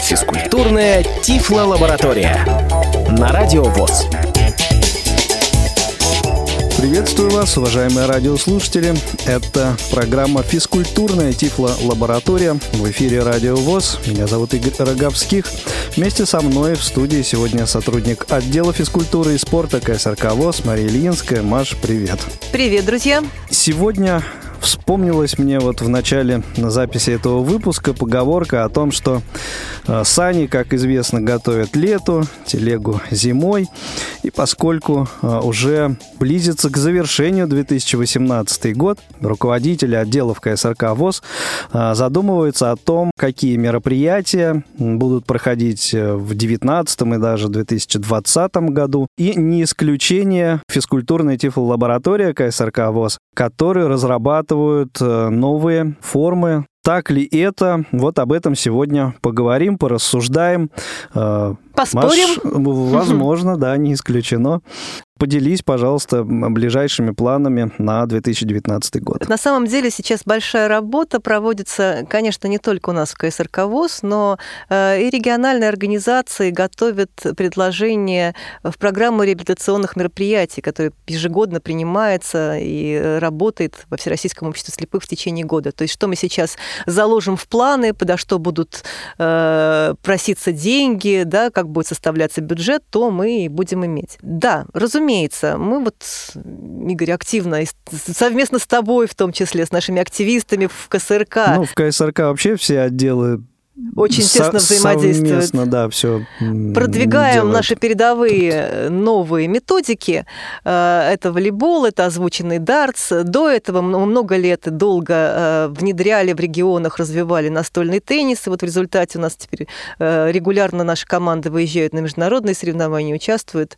Физкультурная Тифло-лаборатория на Радио ВОЗ. Приветствую вас, уважаемые радиослушатели. Это программа «Физкультурная Тифло-лаборатория» в эфире Радио ВОЗ. Меня зовут Игорь Роговских. Вместе со мной в студии сегодня сотрудник отдела физкультуры и спорта КСРК ВОЗ Мария Ильинская. Маш, привет. Привет, друзья. Сегодня Вспомнилась мне вот в начале на записи этого выпуска поговорка о том, что э, сани, как известно, готовят лету, телегу зимой. И поскольку э, уже близится к завершению 2018 год, руководители отделов КСРК ВОЗ э, задумываются о том, какие мероприятия будут проходить в 2019 и даже 2020 году. И не исключение физкультурная тифлолаборатория КСРК ВОЗ, которая разрабатывает разрабатывают э, новые формы. Так ли это? Вот об этом сегодня поговорим, порассуждаем. Э, Поспорим? Маш, возможно, да, не исключено. Поделись, пожалуйста, ближайшими планами на 2019 год. На самом деле сейчас большая работа проводится, конечно, не только у нас в КСРК ВОЗ, но э, и региональные организации готовят предложения в программу реабилитационных мероприятий, которая ежегодно принимается и работает во Всероссийском обществе слепых в течение года. То есть что мы сейчас заложим в планы, подо что будут э, проситься деньги, да, как будет составляться бюджет, то мы и будем иметь. Да, разумеется, разумеется, мы вот, Игорь, активно, совместно с тобой, в том числе, с нашими активистами в КСРК. Ну, в КСРК вообще все отделы очень тесно взаимодействуют. Совместно, да, все. Продвигаем делают. наши передовые новые методики. Э, это волейбол, это озвученный дартс. До этого много лет и долго э, внедряли в регионах, развивали настольный теннис. И вот в результате у нас теперь э, регулярно наши команды выезжают на международные соревнования, участвуют.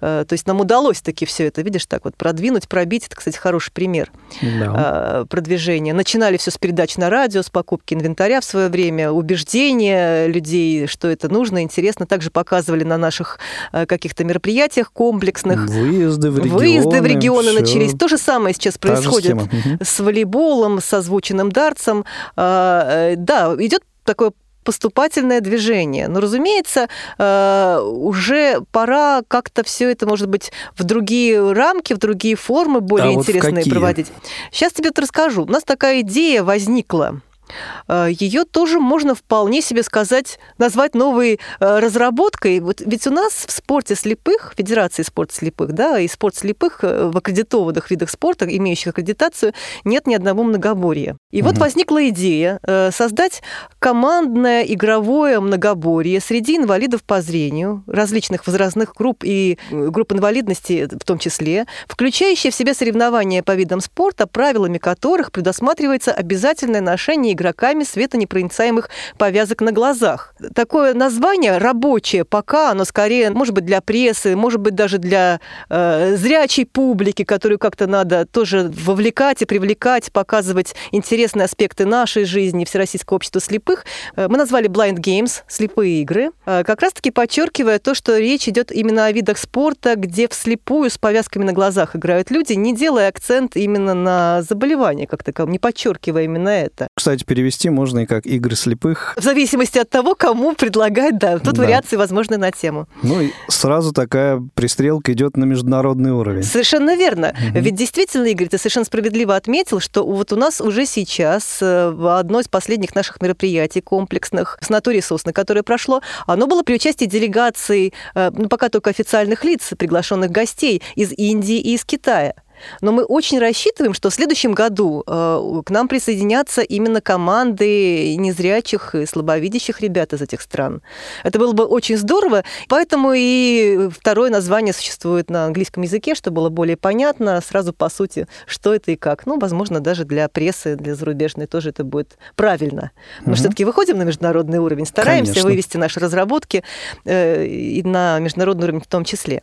То есть нам удалось таки все это, видишь, так вот продвинуть, пробить. Это, кстати, хороший пример да. продвижения. Начинали все с передач на радио, с покупки инвентаря в свое время, убеждали убеждения людей, что это нужно, интересно. Также показывали на наших э, каких-то мероприятиях комплексных. Выезды в регионы. Выезды в регионы все. начались. То же самое сейчас происходит с волейболом, с озвученным дартсом. А, э, да, идет такое поступательное движение. Но, разумеется, э, уже пора как-то все это, может быть, в другие рамки, в другие формы более а интересные вот проводить. Сейчас тебе это расскажу. У нас такая идея возникла Э, ее тоже можно вполне себе сказать, назвать новой э, разработкой. Вот ведь у нас в спорте слепых, Федерации спорта слепых, да, и спорт слепых э, в аккредитованных видах спорта, имеющих аккредитацию, нет ни одного многоборья. И угу. вот возникла идея создать командное игровое многоборье среди инвалидов по зрению, различных возрастных групп и групп инвалидности в том числе, включающее в себя соревнования по видам спорта, правилами которых предусматривается обязательное ношение игроками светонепроницаемых повязок на глазах. Такое название рабочее пока, оно скорее, может быть, для прессы, может быть, даже для э, зрячей публики, которую как-то надо тоже вовлекать и привлекать, показывать интересные аспекты нашей жизни, Всероссийского общества слепых. Э, мы назвали Blind Games, слепые игры, э, как раз-таки подчеркивая то, что речь идет именно о видах спорта, где вслепую с повязками на глазах играют люди, не делая акцент именно на заболевание как таковом, не подчеркивая именно это. Кстати, перевести можно и как игры слепых. В зависимости от того, кому предлагать, да. Тут да. вариации возможны на тему. Ну и сразу такая пристрелка идет на международный уровень. Совершенно верно. Угу. Ведь действительно, Игорь, ты совершенно справедливо отметил, что вот у нас уже сейчас э, в одно из последних наших мероприятий комплексных с натуре которое прошло, оно было при участии делегаций, э, ну, пока только официальных лиц, приглашенных гостей из Индии и из Китая. Но мы очень рассчитываем, что в следующем году э, к нам присоединятся именно команды незрячих и слабовидящих ребят из этих стран. Это было бы очень здорово. Поэтому и второе название существует на английском языке, чтобы было более понятно сразу по сути, что это и как. Ну, возможно, даже для прессы, для зарубежной тоже это будет правильно. Мы угу. все-таки выходим на международный уровень, стараемся Конечно. вывести наши разработки э, и на международный уровень в том числе.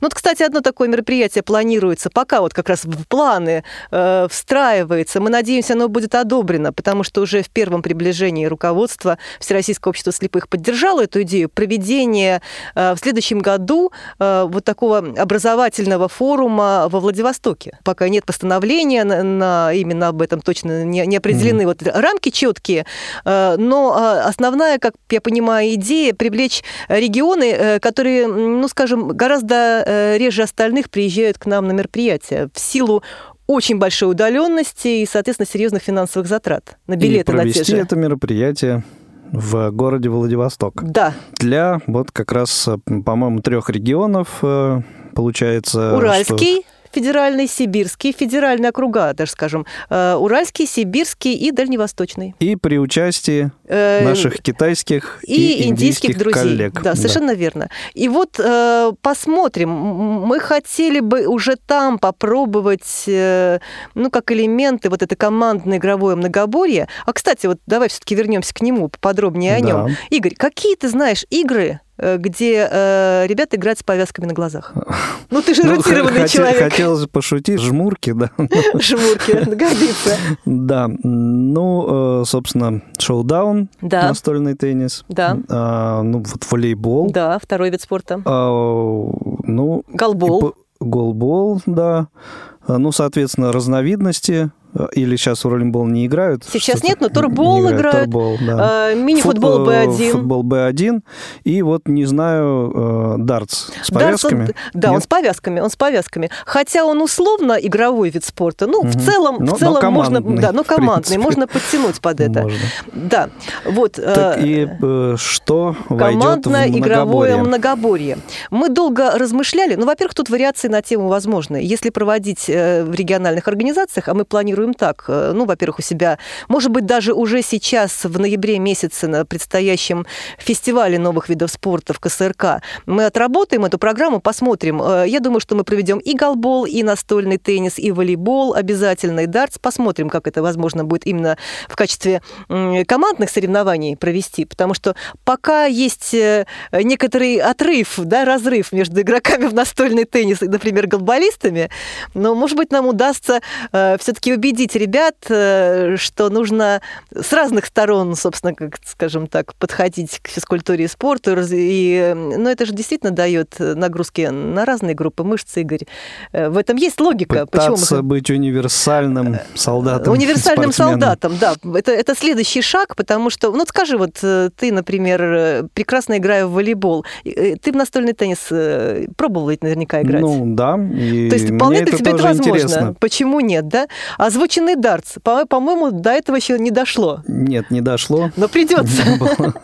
Ну, вот, кстати, одно такое мероприятие планируется, пока вот как раз в планы э, встраивается. Мы надеемся, оно будет одобрено, потому что уже в первом приближении руководство Всероссийского общества слепых поддержало эту идею проведения э, в следующем году э, вот такого образовательного форума во Владивостоке. Пока нет постановления на, на именно об этом точно не, не определены mm-hmm. вот рамки четкие, э, но э, основная, как я понимаю, идея привлечь регионы, э, которые, ну, скажем, гораздо Э, реже остальных приезжают к нам на мероприятия в силу очень большой удаленности и, соответственно, серьезных финансовых затрат на билеты и провести на те же. это мероприятие в городе Владивосток. Да. Для вот как раз, по-моему, трех регионов э, получается. Уральский. Что федеральный, сибирский, федеральные округа, даже скажем, э, уральский, сибирский и дальневосточный. И при участии э, наших китайских и, и индийских, индийских друзей. коллег. Да, совершенно да. верно. И вот э, посмотрим. Мы хотели бы уже там попробовать, ну, как элементы вот это командное игровое многоборье. А, кстати, вот давай все-таки вернемся к нему поподробнее о нем. Да. Игорь, какие ты знаешь игры, Э, где э, ребята играют с повязками на глазах. Ну, ты же ну, рутированный человек. Хотелось жмурки, жмурки, да. Жмурки, годится. Да, ну, э, собственно, шоу-даун, да. настольный теннис. Да. А, ну, вот волейбол. Да, второй вид спорта. А, ну... Голбол. Голбол, да. А, ну, соответственно, разновидности или сейчас в роллинбол не играют? Сейчас нет, но турбол играют. играют. Турбол, да. э, мини-футбол B1. Футбол B1. И вот, не знаю, э, дартс с повязками? Дартс, он, да, нет? он с повязками, он с повязками. Хотя он условно игровой вид спорта. Ну, угу. в целом, но, в целом но можно... Да, но командный, можно подтянуть под это. Можно. Да, вот. Так э, и э, что войдет в игровое многоборье? Мы долго размышляли. Ну, во-первых, тут вариации на тему возможны. Если проводить э, в региональных организациях, а мы планируем планируем так. Э, ну, во-первых, у себя, может быть, даже уже сейчас, в ноябре месяце, на предстоящем фестивале новых видов спорта в КСРК, мы отработаем эту программу, посмотрим. Э, я думаю, что мы проведем и голбол, и настольный теннис, и волейбол обязательно, и дартс. Посмотрим, как это возможно будет именно в качестве командных соревнований провести, потому что пока есть э, некоторый отрыв, да, разрыв между игроками в настольный теннис и, например, голболистами, но, может быть, нам удастся все-таки убедить убедить ребят, э, что нужно с разных сторон, собственно, как, скажем так, подходить к физкультуре и спорту. И, ну, это же действительно дает нагрузки на разные группы мышц, Игорь. Э, в этом есть логика. Пытаться Почему быть универсальным солдатом. Универсальным солдатом, да. Это, это следующий шаг, потому что, ну, скажи, вот э, ты, например, прекрасно играя в волейбол, ты в настольный теннис пробовал ведь наверняка играть? Ну, да. И То есть вполне это тебе это возможно. Интересно. Почему нет, да? А озвученный дартс. По-моему, до этого еще не дошло. Нет, не дошло. Но придется.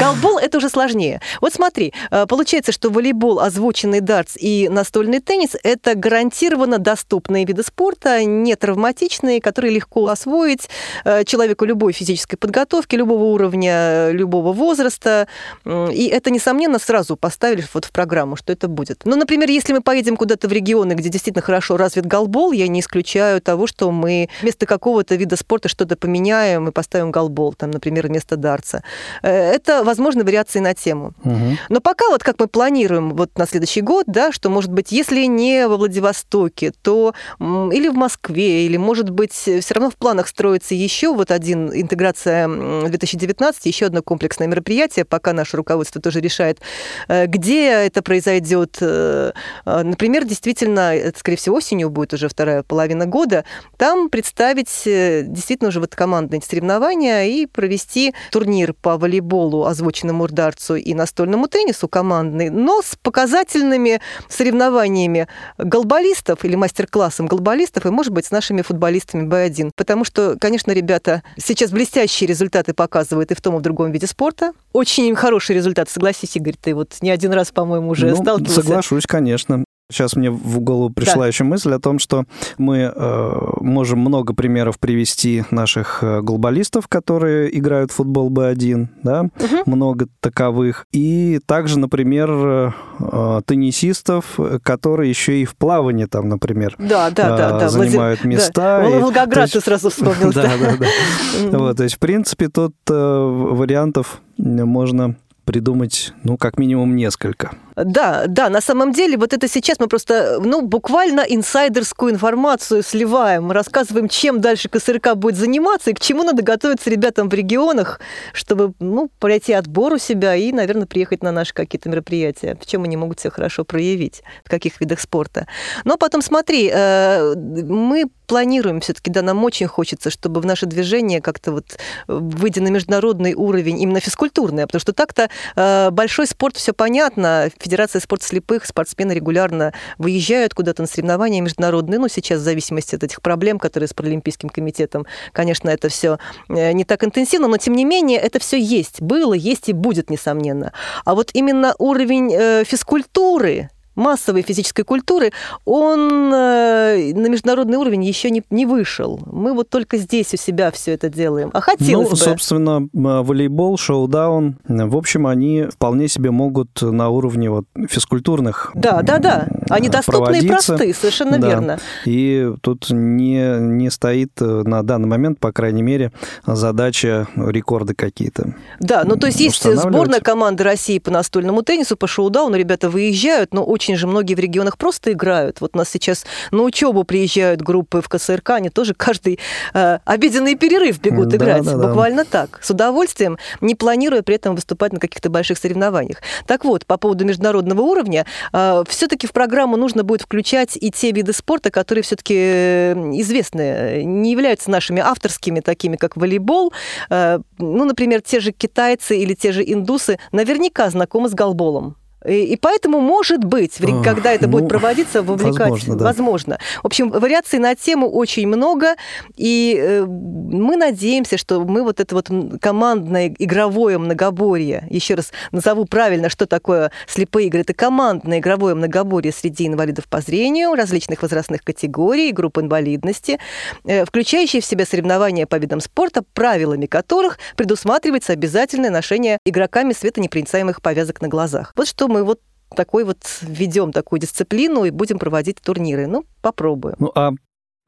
Голбол это уже сложнее. Вот смотри, э, получается, что волейбол, озвученный дартс и настольный теннис это гарантированно доступные виды спорта, не травматичные, которые легко освоить э, человеку любой физической подготовки, любого уровня, любого возраста. И это, несомненно, сразу поставили вот в программу, что это будет. Ну, например, если мы поедем куда-то в регионы, где действительно хорошо развит голбол, я не исключаю того, что мы вместо какого-то вида спорта что-то поменяем и поставим голбол, там, например, вместо дартса. Э, это, возможно, вариации на тему. Угу. Но пока вот как мы планируем вот на следующий год, да, что, может быть, если не во Владивостоке, то или в Москве, или, может быть, все равно в планах строится еще вот один интеграция 2019, еще одно комплексное мероприятие, пока наше руководство тоже решает, э, где это произойдет. Э, например, действительно, это, скорее всего, осенью будет уже вторая половина года. Там представить э, действительно уже вот командные соревнования и провести турнир по волейболу, озвученному урдарцу и настольному теннису командный, но с показательными соревнованиями голболистов или мастер-классом голболистов и, может быть, с нашими футболистами Б1. Потому что, конечно, ребята сейчас блестящие результаты показывают и в том, и в другом виде спорта. Очень хороший результат, согласись, Игорь, ты вот не один раз, по-моему, уже ну, сталкивался. Соглашусь, конечно. Сейчас мне в голову пришла да. еще мысль о том, что мы э, можем много примеров привести наших э, глобалистов, которые играют в футбол Б1, да, угу. много таковых. И также, например, э, э, теннисистов, которые еще и в плавании там, например, да, да, да, да. занимают Влади... места. Да. И... Волгоград ты сразу вспомнил. Да, да, да. Вот, то есть, в принципе, тут вариантов можно придумать, ну, как минимум несколько. Да, да, на самом деле вот это сейчас мы просто, ну, буквально инсайдерскую информацию сливаем, рассказываем, чем дальше КСРК будет заниматься и к чему надо готовиться ребятам в регионах, чтобы, ну, пройти отбор у себя и, наверное, приехать на наши какие-то мероприятия, в чем они могут себя хорошо проявить, в каких видах спорта. Но потом смотри, э, мы планируем все-таки, да, нам очень хочется, чтобы в наше движение как-то вот выйдя на международный уровень, именно физкультурный, потому что так-то э, большой спорт, все понятно, Федерация спорта слепых, спортсмены регулярно выезжают куда-то на соревнования международные, ну, сейчас в зависимости от этих проблем, которые с Паралимпийским комитетом, конечно, это все э, не так интенсивно, но тем не менее это все есть, было, есть и будет, несомненно. А вот именно уровень э, физкультуры, массовой физической культуры, он э, на международный уровень еще не, не вышел. Мы вот только здесь у себя все это делаем. А хотелось ну, бы. собственно, волейбол, шоу-даун, в общем, они вполне себе могут на уровне вот физкультурных Да, да, да. Они доступны и просты, совершенно да. верно. И тут не, не стоит э, на данный момент, по крайней мере, задача рекорды какие-то. Да, ну то есть есть сборная команды России по настольному теннису, по шоу-дауну, ребята выезжают, но очень очень же многие в регионах просто играют. Вот у нас сейчас на учебу приезжают группы в КСРК, они тоже каждый э, обеденный перерыв бегут да, играть. Да, Буквально да. так. С удовольствием, не планируя при этом выступать на каких-то больших соревнованиях. Так вот, по поводу международного уровня, э, все-таки в программу нужно будет включать и те виды спорта, которые все-таки э, известны, не являются нашими авторскими, такими как волейбол. Э, ну, например, те же китайцы или те же индусы наверняка знакомы с голболом. И, поэтому, может быть, когда это будет ну, проводиться, вовлекать... Возможно, да. возможно. В общем, вариаций на тему очень много, и э, мы надеемся, что мы вот это вот командное игровое многоборье, еще раз назову правильно, что такое слепые игры, это командное игровое многоборье среди инвалидов по зрению, различных возрастных категорий, групп инвалидности, э, включающие в себя соревнования по видам спорта, правилами которых предусматривается обязательное ношение игроками светонепроницаемых повязок на глазах. Вот что мы вот такой вот ведем такую дисциплину и будем проводить турниры. Ну, попробуем. Ну, а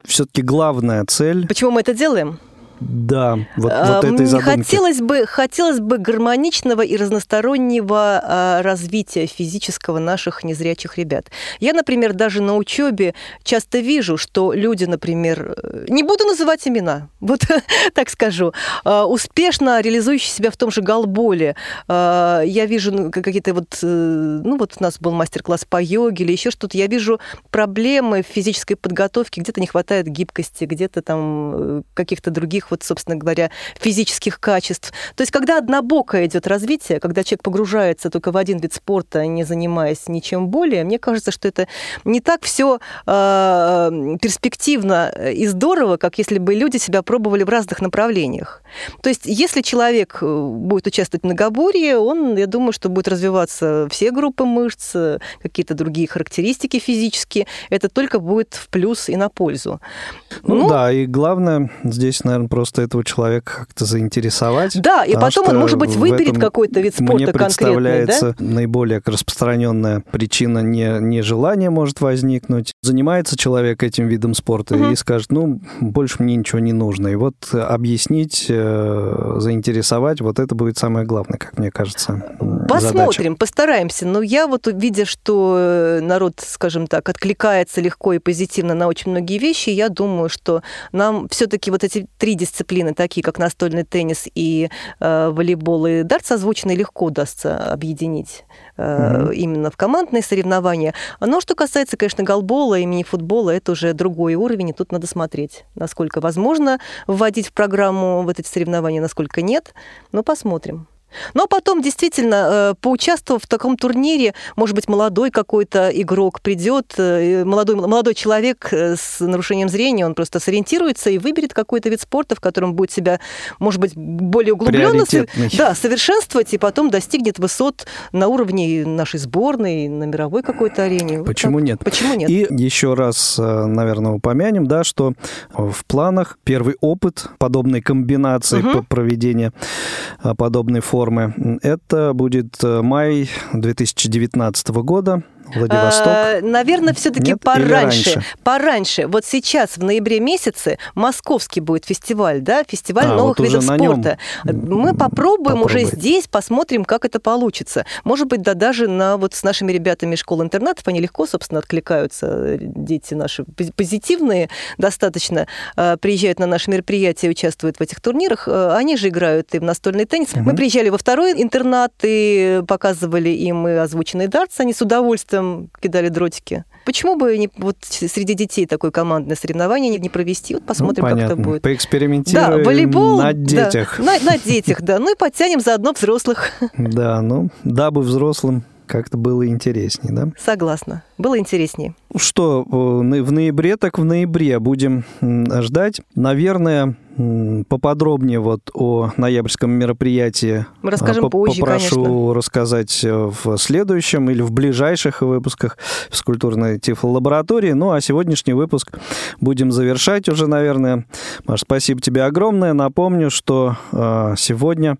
все-таки главная цель... Почему мы это делаем? Да, вот, вот этой задумки. Хотелось бы, хотелось бы гармоничного и разностороннего а, развития физического наших незрячих ребят. Я, например, даже на учебе часто вижу, что люди, например, э, не буду называть имена, вот так скажу, а, успешно реализующие себя в том же голболе. А, я вижу ну, какие-то вот, э, ну вот у нас был мастер-класс по йоге или еще что-то, я вижу проблемы в физической подготовке, где-то не хватает гибкости, где-то там э, каких-то других вот, собственно говоря, физических качеств. То есть, когда однобокое идет развитие, когда человек погружается только в один вид спорта, не занимаясь ничем более, мне кажется, что это не так все э, а, перспективно и здорово, как если бы люди себя пробовали в разных направлениях. То есть, если человек э, будет участвовать в многоборье, он, я думаю, что будет развиваться все группы мышц, какие-то другие характеристики физические. Это только будет в плюс и на пользу. Ну, ну да, и главное здесь, наверное, просто этого человека как-то заинтересовать. Да, и потом он, может быть, выберет какой-то вид спорта мне представляется да? наиболее распространенная причина не, нежелания может возникнуть. Занимается человек этим видом спорта угу. и скажет, ну, больше мне ничего не нужно. И вот объяснить, э, заинтересовать, вот это будет самое главное, как мне кажется. Посмотрим, задача. постараемся. Но я вот, видя, что э, народ, скажем так, откликается легко и позитивно на очень многие вещи, я думаю, что нам все-таки вот эти три дисциплины, такие как настольный теннис и э, волейбол и дарт, созвучно легко удастся объединить э, угу. именно в командные соревнования. Но что касается, конечно, голбола и мини-футбола, это уже другой уровень, и тут надо смотреть, насколько возможно вводить в программу в эти соревнования, насколько нет. Но посмотрим. Но потом действительно, э, поучаствовав в таком турнире, может быть, молодой какой-то игрок придет, э, молодой, молодой человек э, с нарушением зрения, он просто сориентируется и выберет какой-то вид спорта, в котором будет себя, может быть, более углубленно да, совершенствовать, и потом достигнет высот на уровне нашей сборной, на мировой какой-то арене. Почему нет? Почему нет? И еще раз, наверное, упомянем, да, что в планах первый опыт подобной комбинации угу. проведения подобной формы формы. Это будет э, май 2019 года Владивосток? А, наверное, все-таки пораньше. Пораньше. Вот сейчас, в ноябре месяце, московский будет фестиваль, да, фестиваль а, новых вот видов спорта. Мы попробуем уже здесь, посмотрим, как это получится. Может быть, да даже на вот с нашими ребятами школ-интернатов они легко, собственно, откликаются, дети наши позитивные достаточно, а, приезжают на наши мероприятия, участвуют в этих турнирах. Они же играют и в настольный теннис. Угу. Мы приезжали во второй интернат и показывали им и озвученный дартс, они с удовольствием кидали дротики. Почему бы не, вот среди детей такое командное соревнование не, провести? Вот посмотрим, ну, как это будет. Поэкспериментируем да, волейбол, на детях. Да, на, на детях, да. Ну и подтянем заодно взрослых. Да, ну, дабы взрослым как-то было интереснее, да? Согласна. Было интереснее. Что, в ноябре, так в ноябре будем ждать. Наверное, поподробнее вот о ноябрьском мероприятии Мы расскажем а, позже, попрошу конечно. рассказать э, в следующем или в ближайших выпусках физкультурной тифлолаборатории. Ну, а сегодняшний выпуск будем завершать уже, наверное. Маш, спасибо тебе огромное. Напомню, что э, сегодня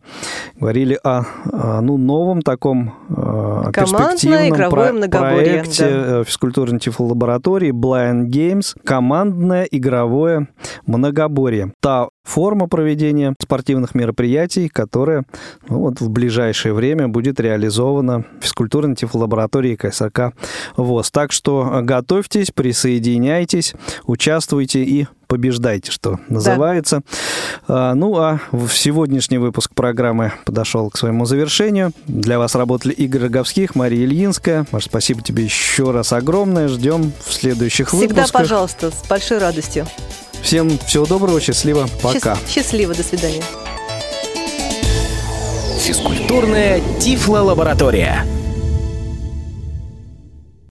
говорили о, о ну, новом таком э, перспективном про- проекте да. Э, физкультурной тифлолаборатории Blind Games. Командное игровое многоборье. Форма проведения спортивных мероприятий, которая ну, вот в ближайшее время будет реализована в физкультурной тифлолаборатории КСРК ВОЗ. Так что готовьтесь, присоединяйтесь, участвуйте и побеждайте, что называется. Да. А, ну а сегодняшний выпуск программы подошел к своему завершению. Для вас работали Игорь Роговских, Мария Ильинская. Маш, спасибо тебе еще раз огромное. Ждем в следующих Всегда, выпусках. Всегда, пожалуйста, с большой радостью. Всем всего доброго, счастливо, пока. Счастливо, до свидания. Физкультурная Тифло-лаборатория.